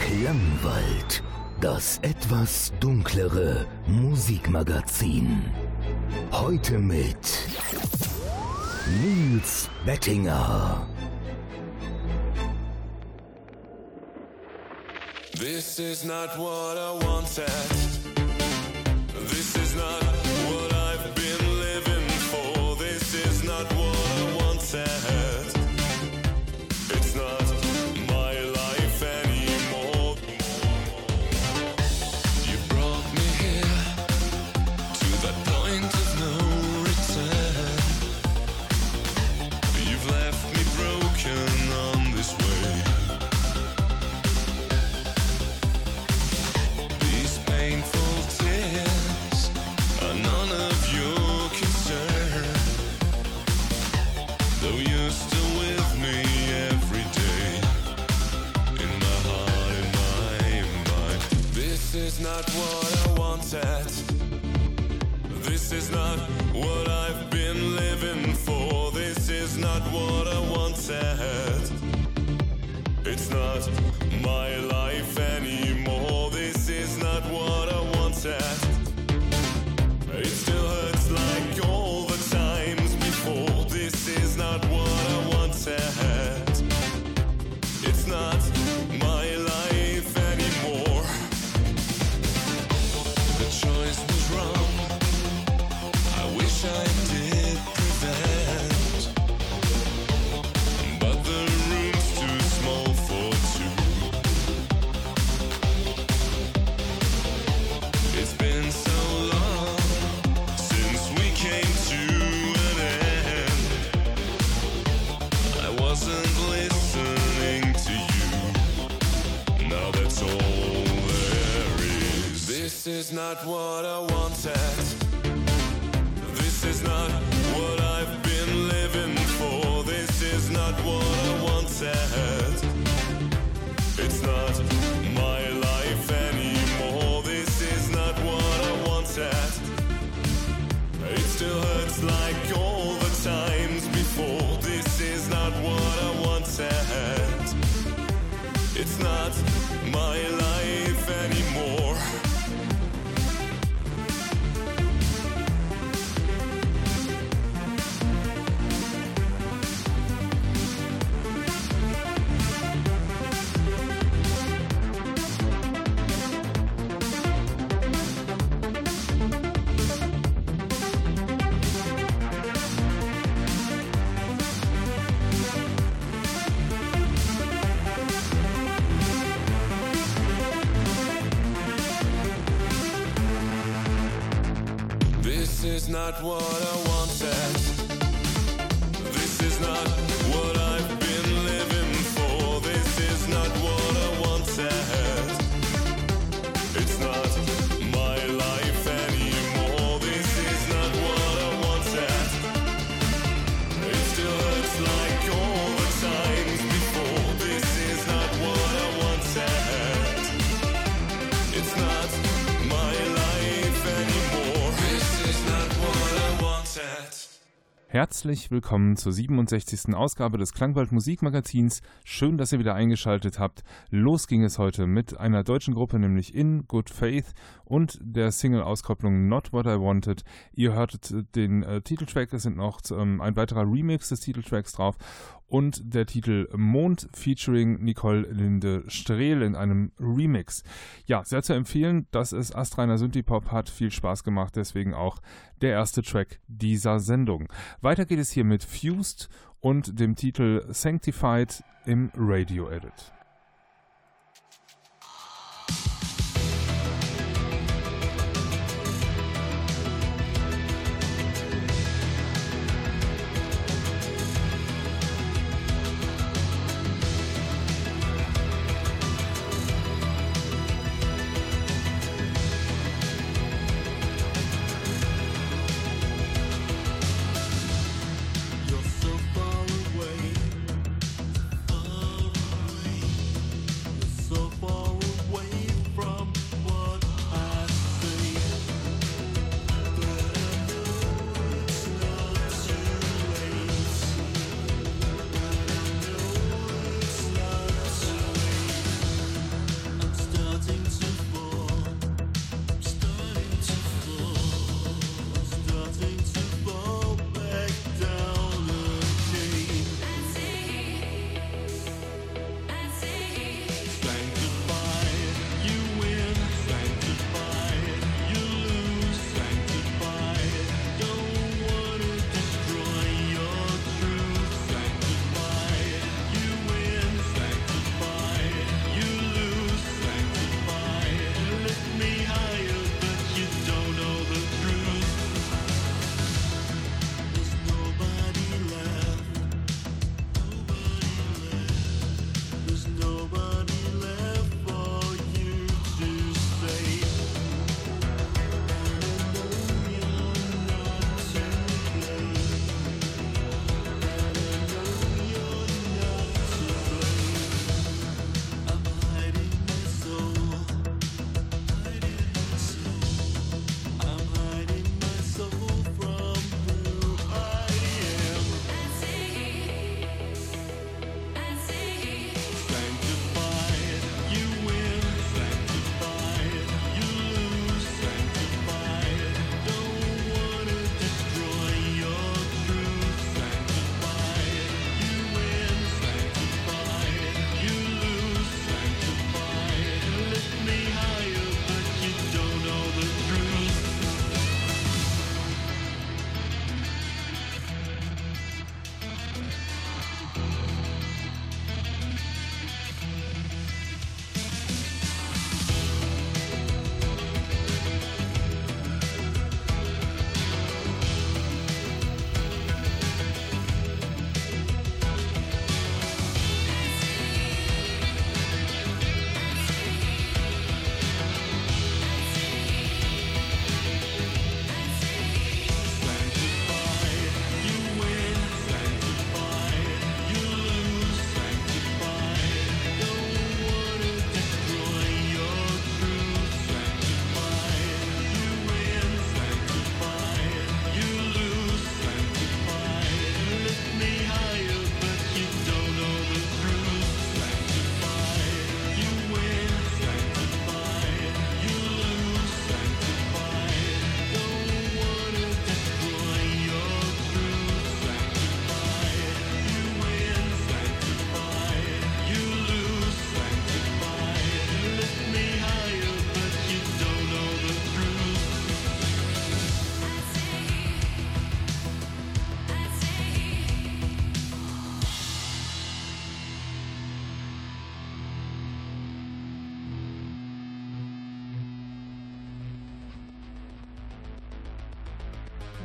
Klangwald, das etwas dunklere Musikmagazin. Heute mit Nils Bettinger. This is not what I wanted. This is not not what I wanted. This is not what I've been living for. This is not what I wanted. It's not my life anymore. Not what Herzlich willkommen zur 67. Ausgabe des Klangwald Musikmagazins. Schön, dass ihr wieder eingeschaltet habt. Los ging es heute mit einer deutschen Gruppe, nämlich In Good Faith und der Single-Auskopplung Not What I Wanted. Ihr hörtet den äh, Titeltrack, es sind noch ähm, ein weiterer Remix des Titeltracks drauf und der Titel Mond featuring Nicole Linde Strehl in einem Remix. Ja, sehr zu empfehlen, dass es astreiner Synthie-Pop hat, viel Spaß gemacht, deswegen auch der erste Track dieser Sendung. Weiter geht es hier mit Fused und dem Titel Sanctified im Radio Edit.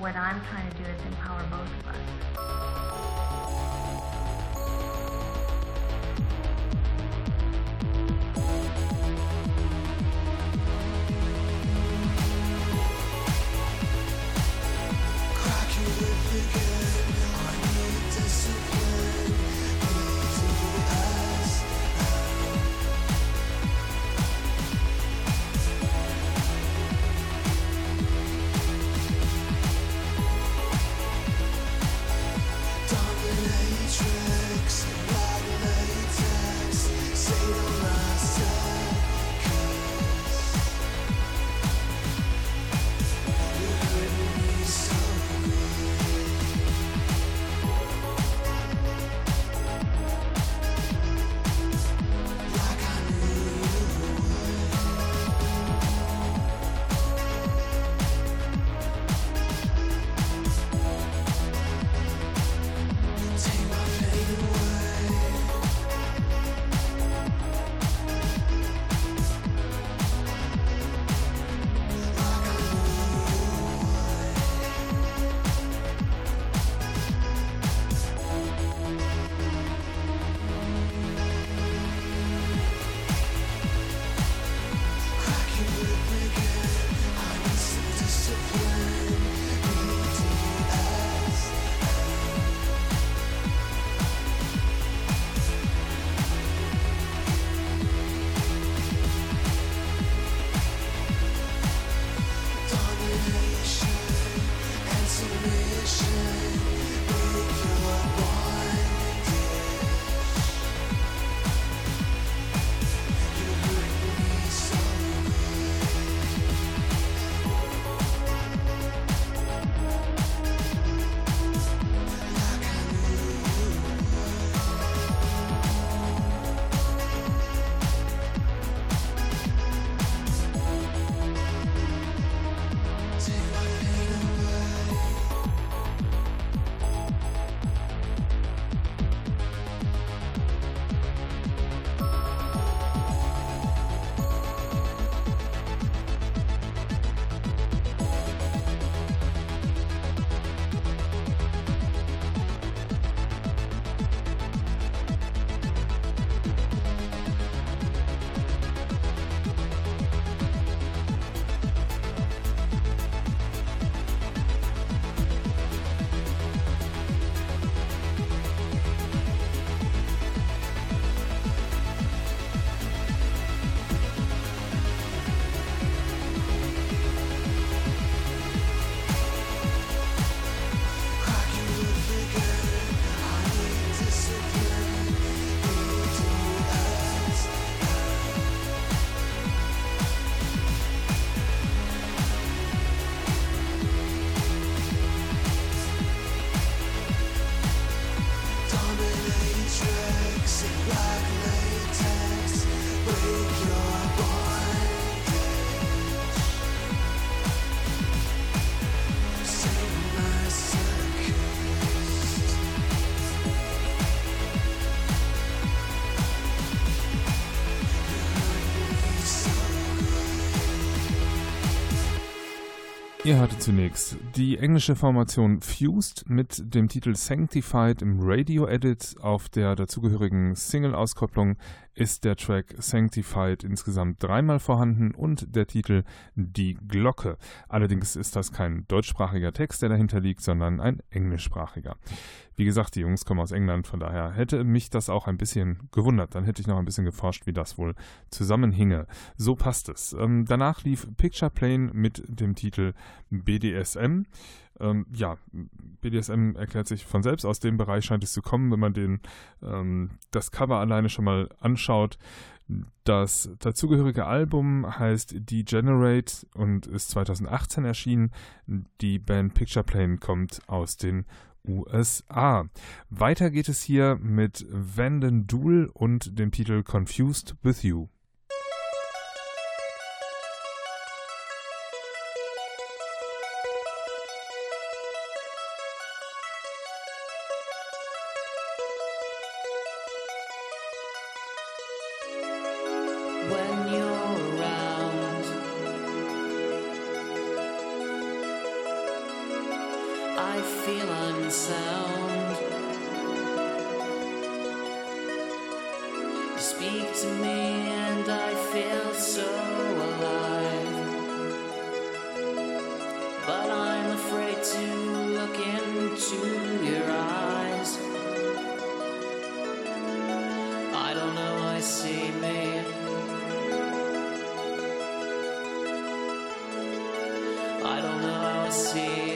What I'm trying to do is empower both of us. Ihr hörtet zunächst die englische Formation Fused mit dem Titel Sanctified im Radio-Edit. Auf der dazugehörigen Single-Auskopplung ist der Track Sanctified insgesamt dreimal vorhanden und der Titel Die Glocke. Allerdings ist das kein deutschsprachiger Text, der dahinter liegt, sondern ein englischsprachiger. Wie gesagt, die Jungs kommen aus England, von daher hätte mich das auch ein bisschen gewundert. Dann hätte ich noch ein bisschen geforscht, wie das wohl zusammenhinge. So passt es. Ähm, danach lief Picture Plane mit dem Titel BDSM. Ähm, ja, BDSM erklärt sich von selbst. Aus dem Bereich scheint es zu kommen, wenn man den, ähm, das Cover alleine schon mal anschaut. Das dazugehörige Album heißt Degenerate und ist 2018 erschienen. Die Band Picture Plane kommt aus den USA. Weiter geht es hier mit Vanden Dool und dem Titel Confused with You. I feel unsound. You speak to me, and I feel so alive. But I'm afraid to look into your eyes. I don't know, I see me. I don't know how I see.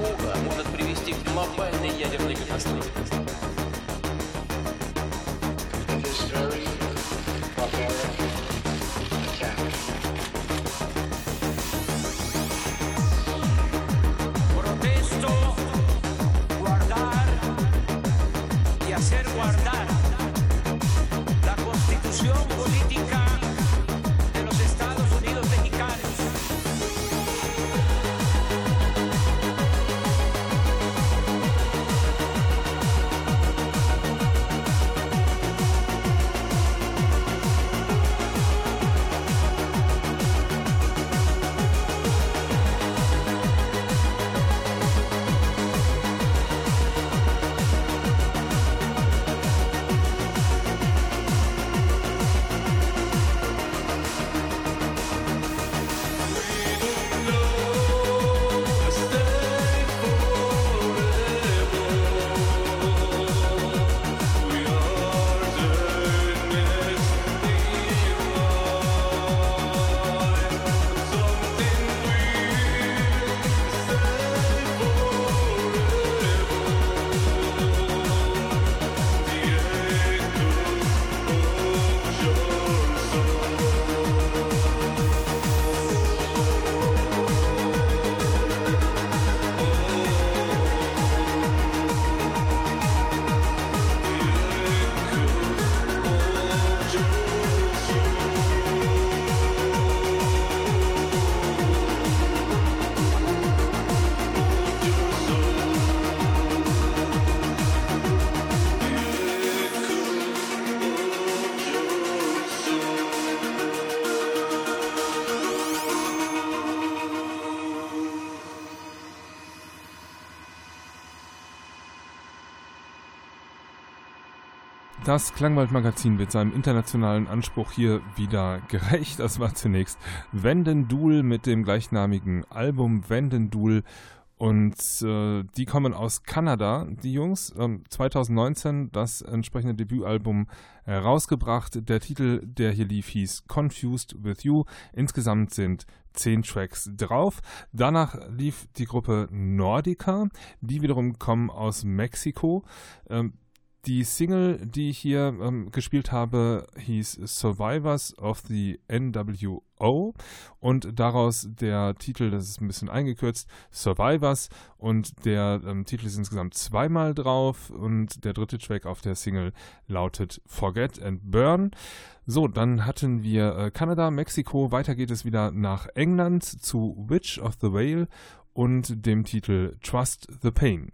Куба может привести к глобальной ядерной катастрофе. Das Klangwald-Magazin wird seinem internationalen Anspruch hier wieder gerecht. Das war zunächst Vendendul mit dem gleichnamigen Album Vendendul. Und äh, die kommen aus Kanada, die Jungs. Ähm, 2019 das entsprechende Debütalbum äh, rausgebracht. Der Titel, der hier lief, hieß Confused with You. Insgesamt sind zehn Tracks drauf. Danach lief die Gruppe Nordica. Die wiederum kommen aus Mexiko. Ähm, die Single, die ich hier ähm, gespielt habe, hieß Survivors of the NWO und daraus der Titel, das ist ein bisschen eingekürzt, Survivors und der ähm, Titel ist insgesamt zweimal drauf und der dritte Track auf der Single lautet Forget and Burn. So, dann hatten wir äh, Kanada, Mexiko, weiter geht es wieder nach England zu Witch of the Whale und dem Titel Trust the Pain.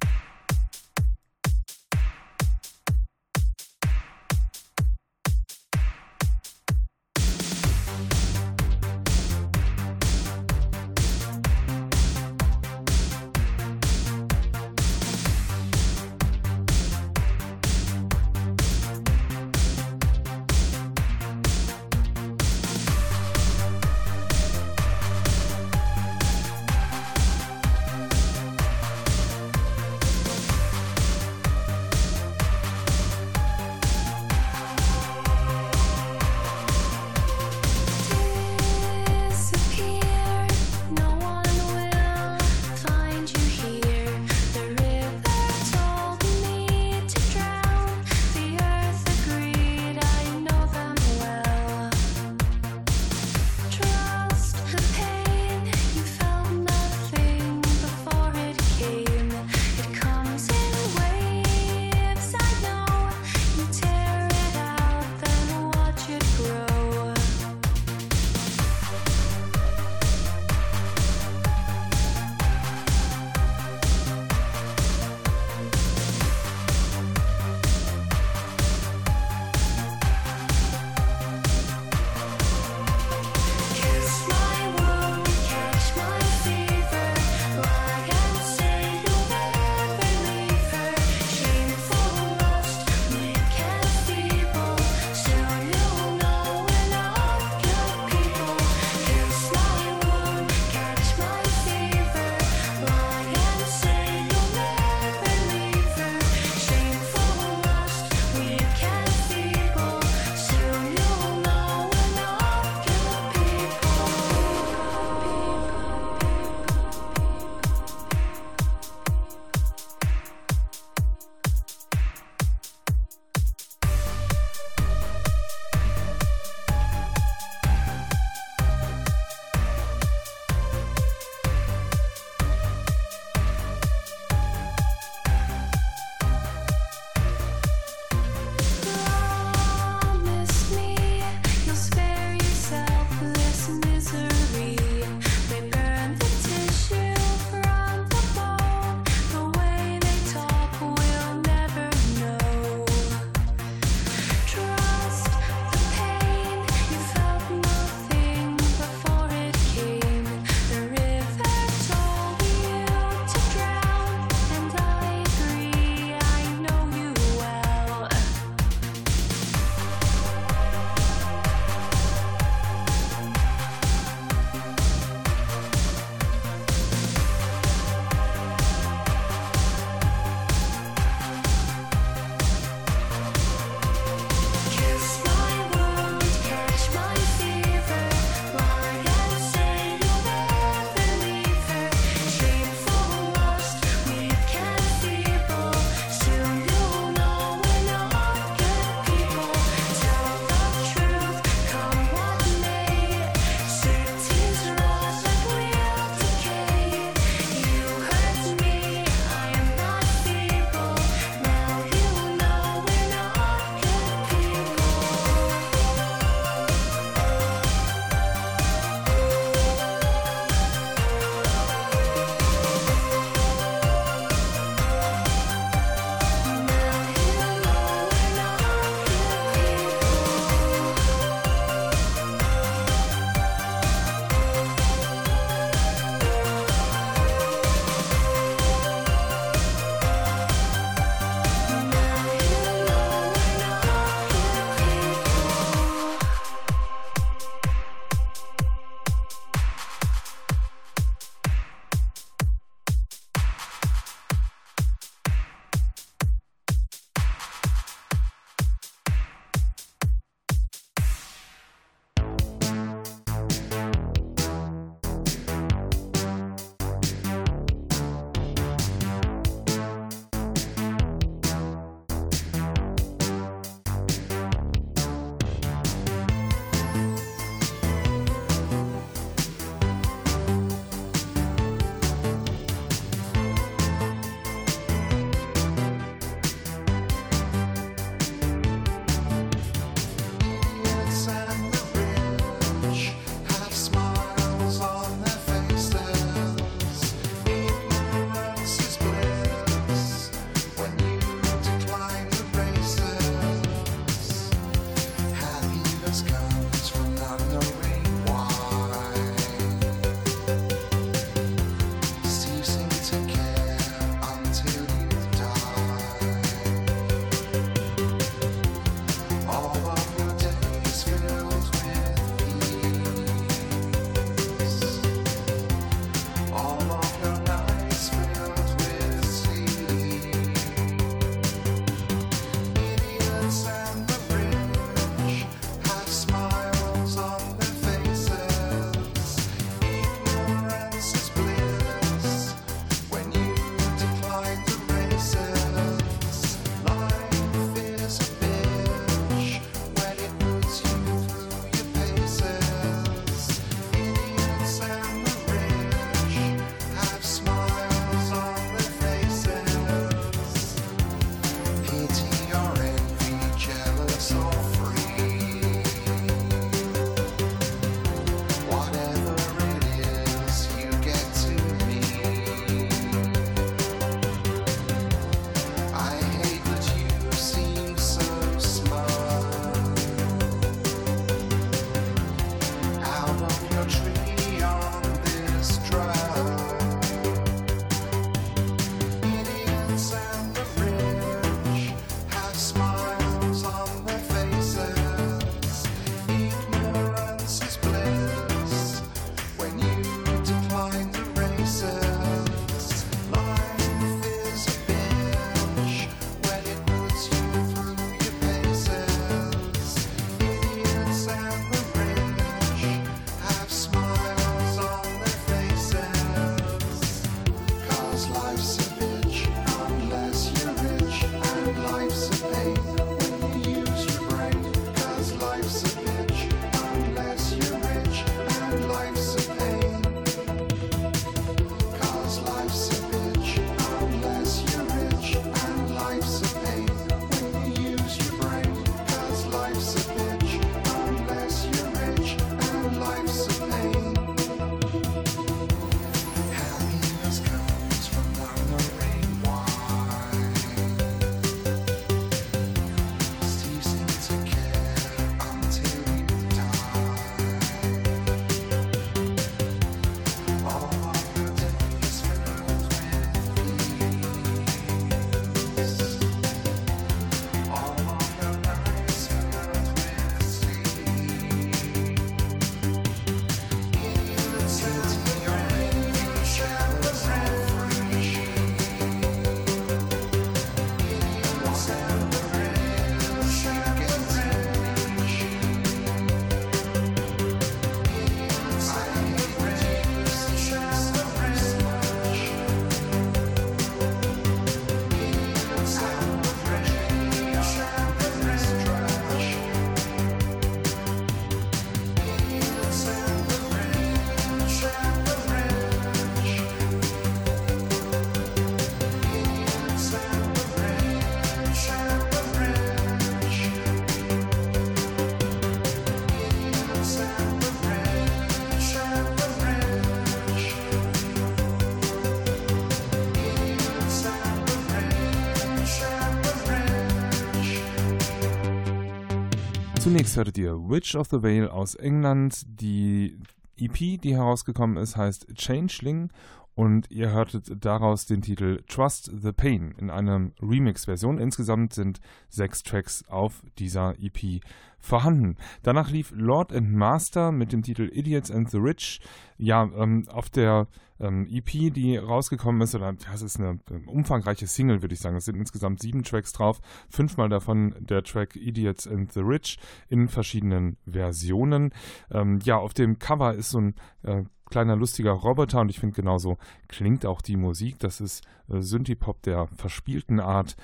Zunächst hörtet ihr Witch of the Vale aus England. Die EP, die herausgekommen ist, heißt Changeling und ihr hörtet daraus den Titel Trust the Pain in einer Remix-Version. Insgesamt sind sechs Tracks auf dieser EP vorhanden. Danach lief Lord and Master mit dem Titel Idiots and the Rich. Ja, ähm, auf der ähm, EP, die rausgekommen ist, oder das ist eine ähm, umfangreiche Single, würde ich sagen. Es sind insgesamt sieben Tracks drauf. Fünfmal davon der Track Idiots and the Rich in verschiedenen Versionen. Ähm, ja, auf dem Cover ist so ein äh, kleiner lustiger Roboter und ich finde genauso klingt auch die Musik. Das ist äh, Synthie-Pop der verspielten Art.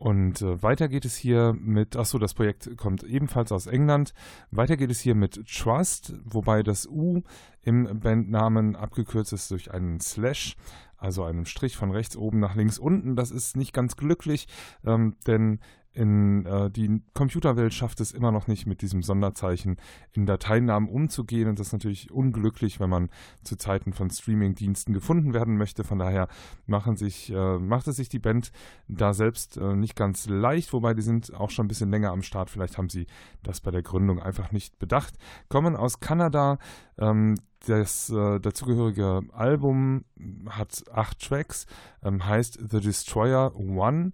Und äh, weiter geht es hier mit, achso, das Projekt kommt ebenfalls aus England. Weiter geht es hier mit Trust, wobei das U im Bandnamen abgekürzt ist durch einen Slash, also einen Strich von rechts oben nach links unten. Das ist nicht ganz glücklich, ähm, denn in äh, die Computerwelt schafft es immer noch nicht, mit diesem Sonderzeichen in Dateinamen umzugehen. Und das ist natürlich unglücklich, wenn man zu Zeiten von Streamingdiensten gefunden werden möchte. Von daher machen sich, äh, macht es sich die Band da selbst äh, nicht ganz leicht, wobei die sind auch schon ein bisschen länger am Start. Vielleicht haben sie das bei der Gründung einfach nicht bedacht. Kommen aus Kanada. Ähm, das äh, dazugehörige Album hat acht Tracks, ähm, heißt The Destroyer One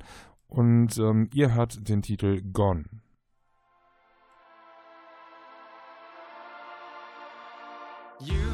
und ähm, ihr hört den Titel Gone. You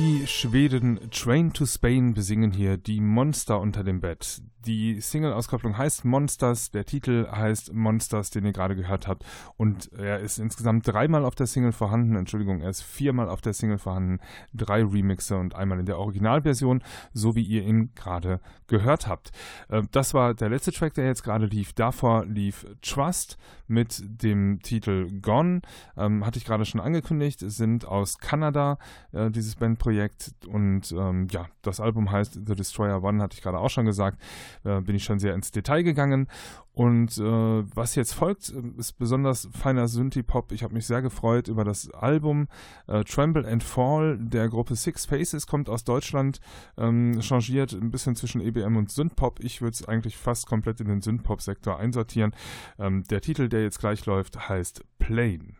Die Schweden Train to Spain besingen hier die Monster unter dem Bett. Die Single-Auskopplung heißt Monsters, der Titel heißt Monsters, den ihr gerade gehört habt. Und er ist insgesamt dreimal auf der Single vorhanden. Entschuldigung, er ist viermal auf der Single vorhanden. Drei Remixe und einmal in der Originalversion, so wie ihr ihn gerade gehört habt. Äh, Das war der letzte Track, der jetzt gerade lief. Davor lief Trust mit dem Titel Gone. Ähm, hatte ich gerade schon angekündigt, sind aus Kanada, äh, dieses Bandprojekt. Und ähm, ja, das Album heißt The Destroyer One, hatte ich gerade auch schon gesagt. Äh, bin ich schon sehr ins Detail gegangen. Und äh, was jetzt folgt, äh, ist besonders feiner Synthie-Pop. Ich habe mich sehr gefreut über das Album äh, Tremble and Fall der Gruppe Six Faces, kommt aus Deutschland, ähm, changiert ein bisschen zwischen EBM und Synthpop. Ich würde es eigentlich fast komplett in den Synthpop-Sektor einsortieren. Ähm, der Titel, der jetzt gleich läuft, heißt Plane.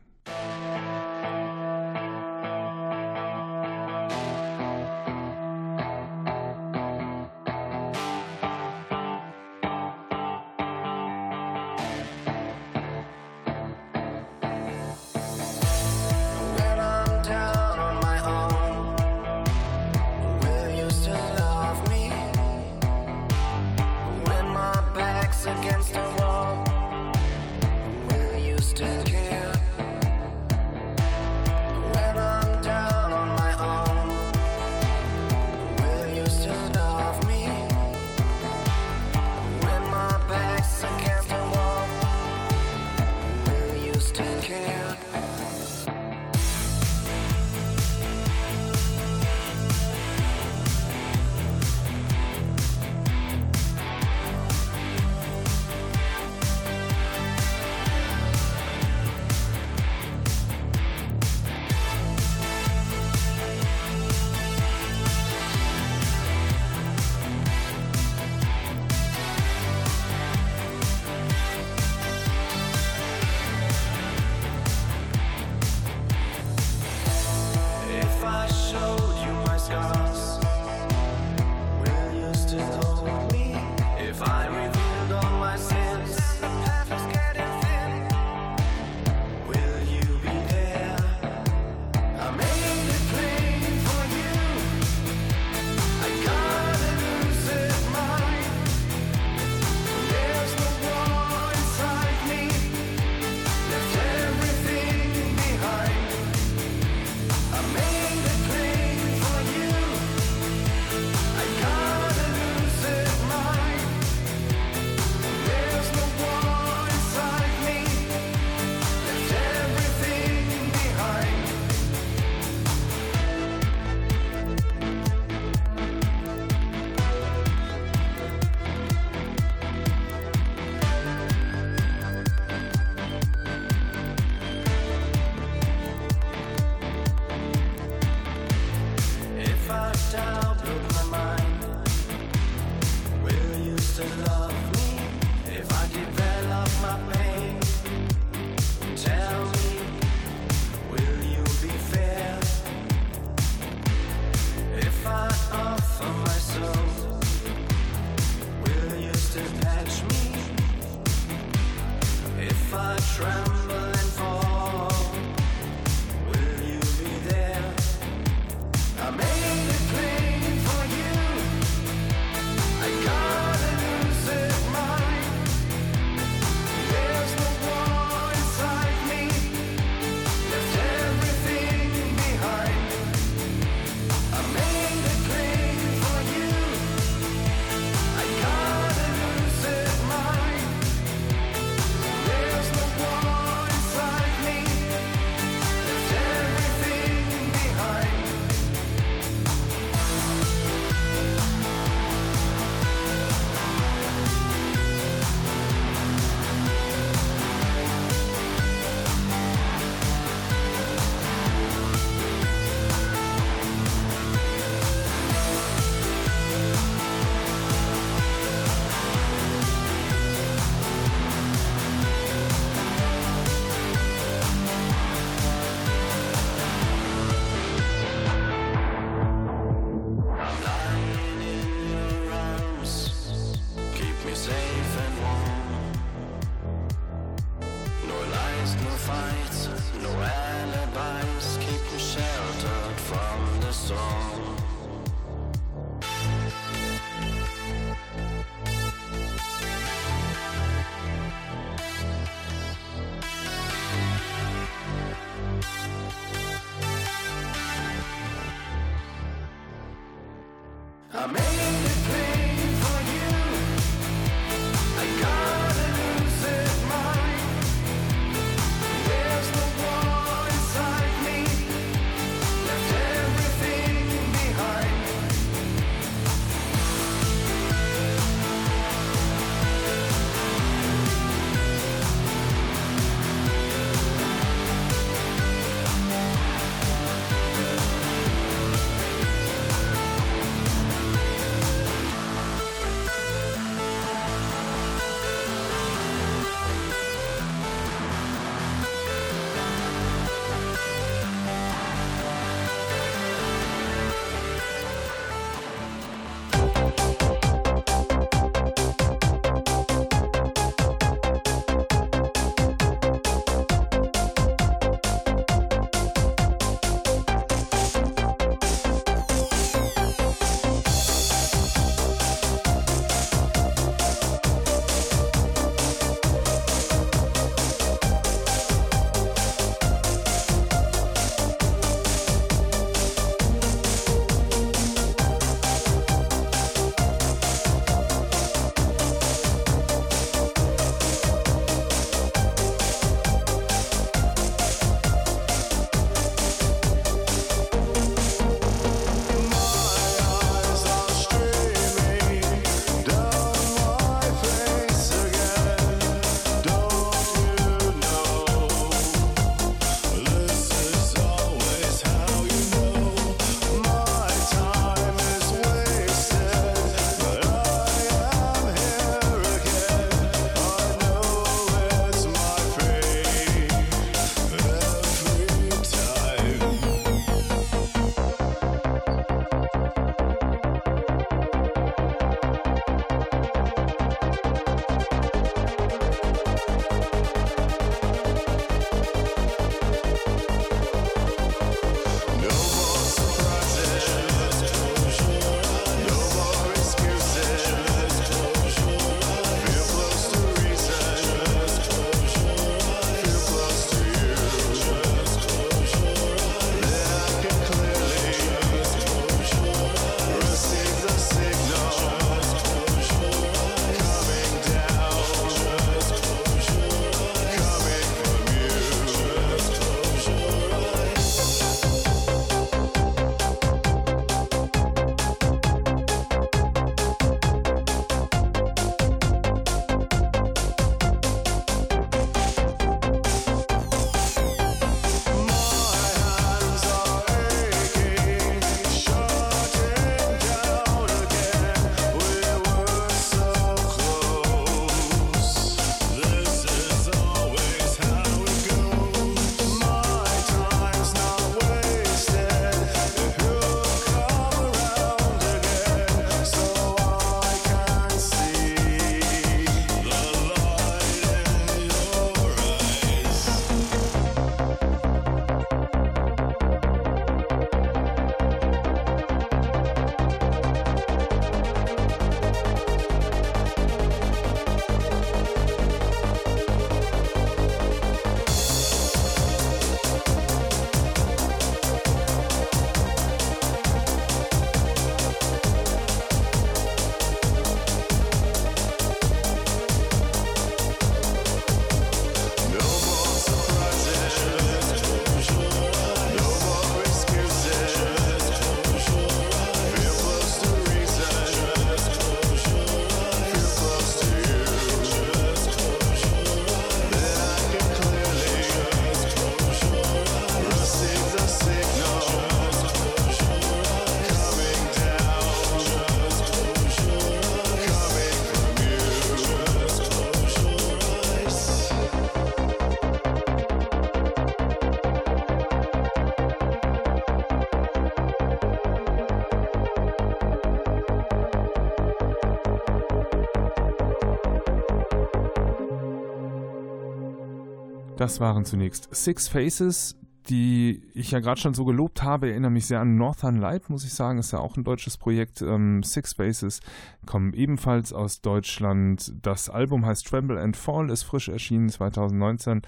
Das waren zunächst Six Faces, die ich ja gerade schon so gelobt habe, erinnere mich sehr an Northern Light, muss ich sagen. Ist ja auch ein deutsches Projekt. Ähm, Six Faces kommen ebenfalls aus Deutschland. Das Album heißt Tremble and Fall, ist frisch erschienen 2019.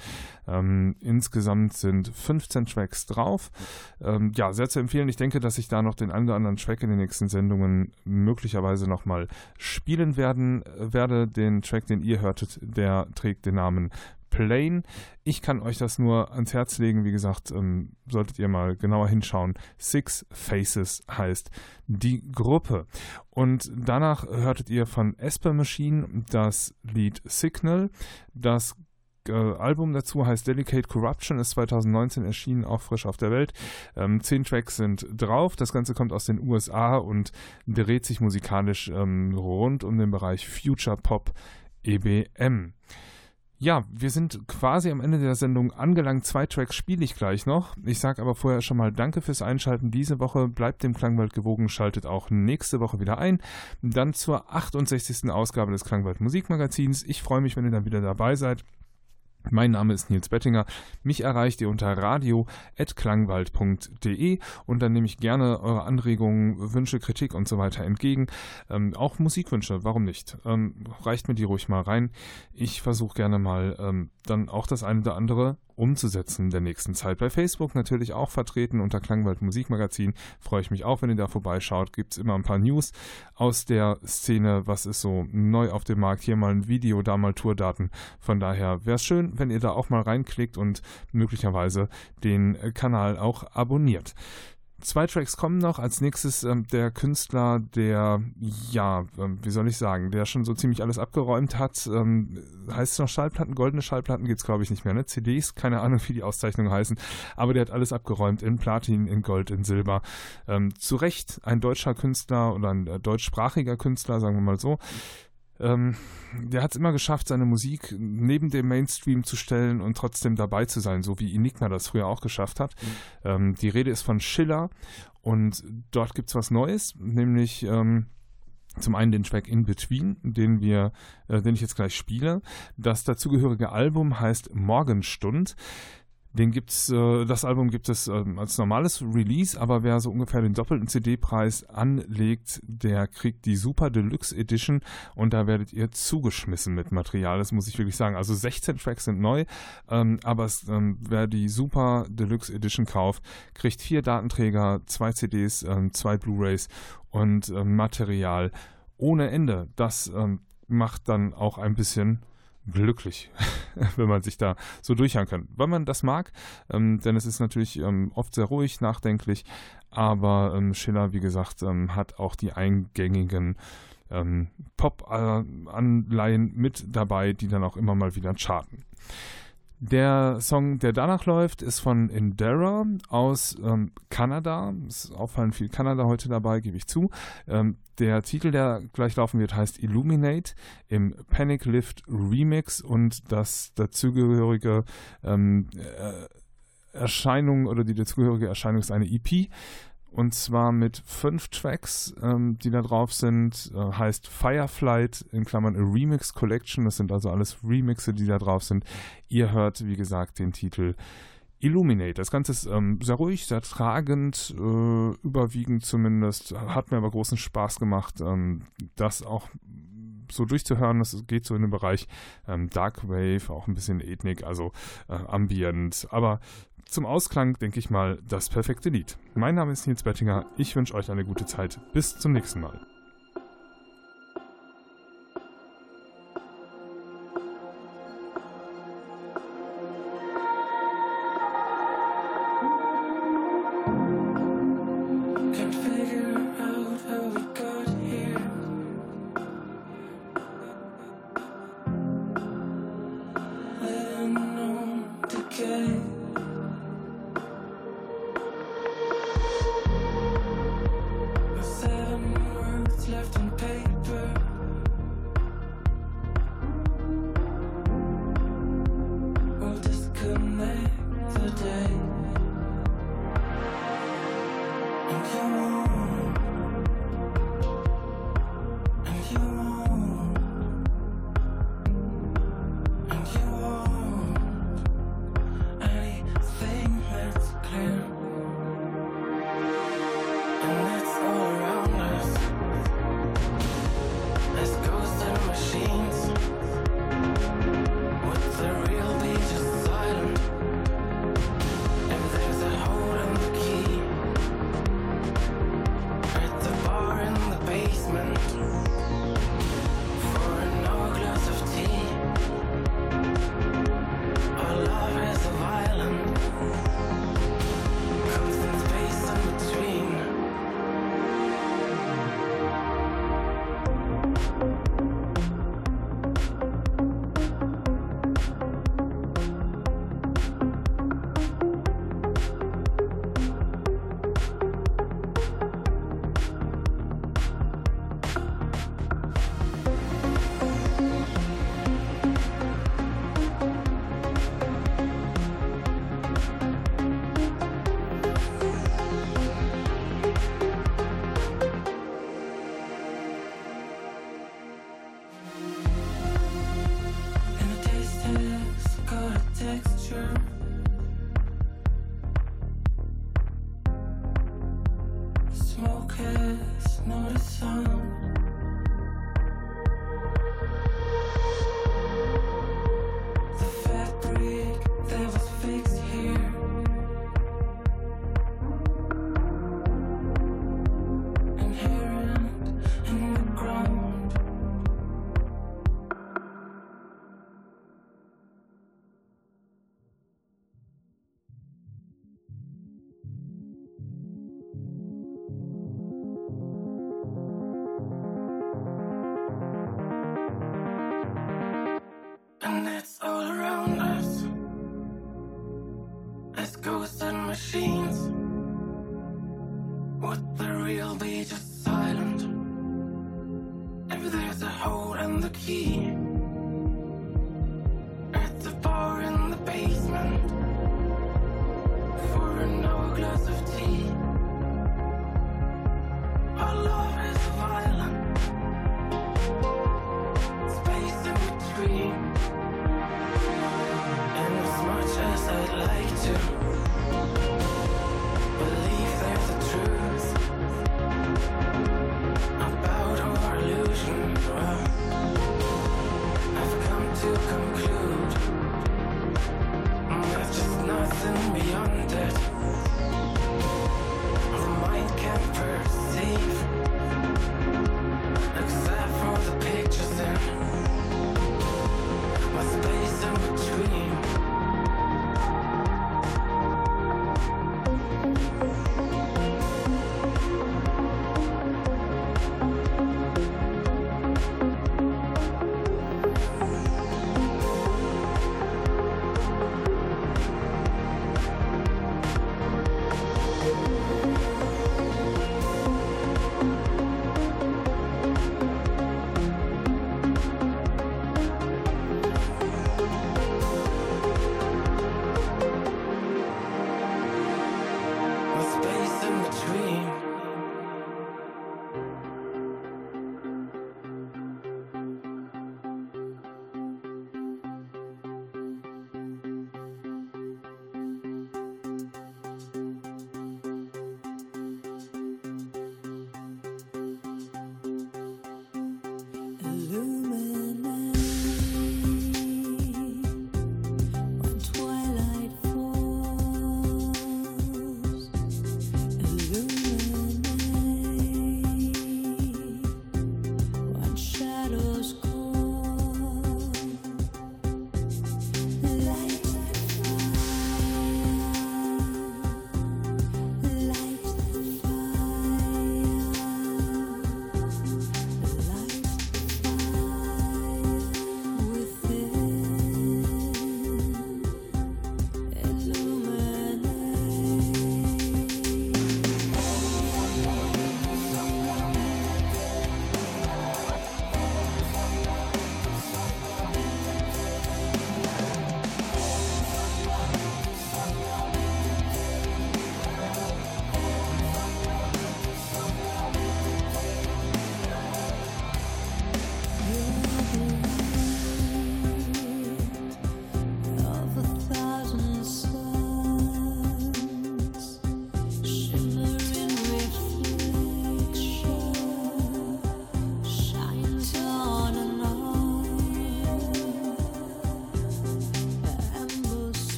Ähm, insgesamt sind 15 Tracks drauf. Ähm, ja, sehr zu empfehlen. Ich denke, dass ich da noch den einen oder anderen Track in den nächsten Sendungen möglicherweise nochmal spielen werden werde. Den Track, den ihr hörtet, der trägt den Namen Plane. Ich kann euch das nur ans Herz legen. Wie gesagt, ähm, solltet ihr mal genauer hinschauen. Six Faces heißt die Gruppe. Und danach hörtet ihr von Esper Machine das Lied Signal. Das äh, Album dazu heißt Delicate Corruption, ist 2019 erschienen, auch frisch auf der Welt. Ähm, zehn Tracks sind drauf. Das Ganze kommt aus den USA und dreht sich musikalisch ähm, rund um den Bereich Future Pop EBM. Ja, wir sind quasi am Ende der Sendung angelangt. Zwei Tracks spiele ich gleich noch. Ich sage aber vorher schon mal Danke fürs Einschalten diese Woche. Bleibt dem Klangwald gewogen, schaltet auch nächste Woche wieder ein. Dann zur 68. Ausgabe des Klangwald Musikmagazins. Ich freue mich, wenn ihr dann wieder dabei seid. Mein Name ist Nils Bettinger. Mich erreicht ihr unter radio.klangwald.de und dann nehme ich gerne eure Anregungen, Wünsche, Kritik und so weiter entgegen. Ähm, auch Musikwünsche, warum nicht? Ähm, reicht mir die ruhig mal rein. Ich versuche gerne mal ähm, dann auch das eine oder andere umzusetzen in der nächsten Zeit. Bei Facebook natürlich auch vertreten unter Klangwald Musikmagazin. Freue ich mich auch, wenn ihr da vorbeischaut. Gibt es immer ein paar News aus der Szene. Was ist so neu auf dem Markt? Hier mal ein Video, da mal Tourdaten. Von daher wäre es schön, wenn ihr da auch mal reinklickt und möglicherweise den Kanal auch abonniert. Zwei Tracks kommen noch. Als nächstes ähm, der Künstler, der, ja, ähm, wie soll ich sagen, der schon so ziemlich alles abgeräumt hat. Ähm, heißt es noch Schallplatten? Goldene Schallplatten gibt es, glaube ich, nicht mehr, ne? CDs, keine Ahnung, wie die Auszeichnungen heißen. Aber der hat alles abgeräumt in Platin, in Gold, in Silber. Ähm, zu Recht ein deutscher Künstler oder ein äh, deutschsprachiger Künstler, sagen wir mal so. Ähm, der hat es immer geschafft, seine Musik neben dem Mainstream zu stellen und trotzdem dabei zu sein, so wie Enigma das früher auch geschafft hat. Ähm, die Rede ist von Schiller und dort gibt es was Neues, nämlich ähm, zum einen den Track In Between, den wir, äh, den ich jetzt gleich spiele. Das dazugehörige Album heißt Morgenstund. Den gibt's, äh, das Album gibt es äh, als normales Release, aber wer so ungefähr den doppelten CD-Preis anlegt, der kriegt die Super Deluxe Edition und da werdet ihr zugeschmissen mit Material. Das muss ich wirklich sagen. Also 16 Tracks sind neu, ähm, aber es, ähm, wer die Super Deluxe Edition kauft, kriegt vier Datenträger, zwei CDs, ähm, zwei Blu-rays und ähm, Material ohne Ende. Das ähm, macht dann auch ein bisschen glücklich, wenn man sich da so durchhören kann. Weil man das mag, ähm, denn es ist natürlich ähm, oft sehr ruhig, nachdenklich, aber ähm, Schiller, wie gesagt, ähm, hat auch die eingängigen ähm, Pop-Anleihen mit dabei, die dann auch immer mal wieder charten. Der Song, der danach läuft, ist von Indera aus ähm, Kanada. Es ist auffallend viel Kanada heute dabei, gebe ich zu. Ähm, der Titel, der gleich laufen wird, heißt Illuminate im Panic Lift Remix und das dazugehörige ähm, äh, Erscheinung oder die dazugehörige Erscheinung ist eine EP. Und zwar mit fünf Tracks, ähm, die da drauf sind. Äh, heißt Fireflight in Klammern a Remix Collection. Das sind also alles Remixe, die da drauf sind. Ihr hört, wie gesagt, den Titel Illuminate. Das Ganze ist ähm, sehr ruhig, sehr tragend, äh, überwiegend zumindest. Hat mir aber großen Spaß gemacht, ähm, das auch so durchzuhören. Das geht so in den Bereich ähm, Dark Wave, auch ein bisschen Ethnik, also äh, Ambient. Aber zum Ausklang, denke ich mal, das perfekte Lied. Mein Name ist Nils Bettinger. Ich wünsche euch eine gute Zeit. Bis zum nächsten Mal.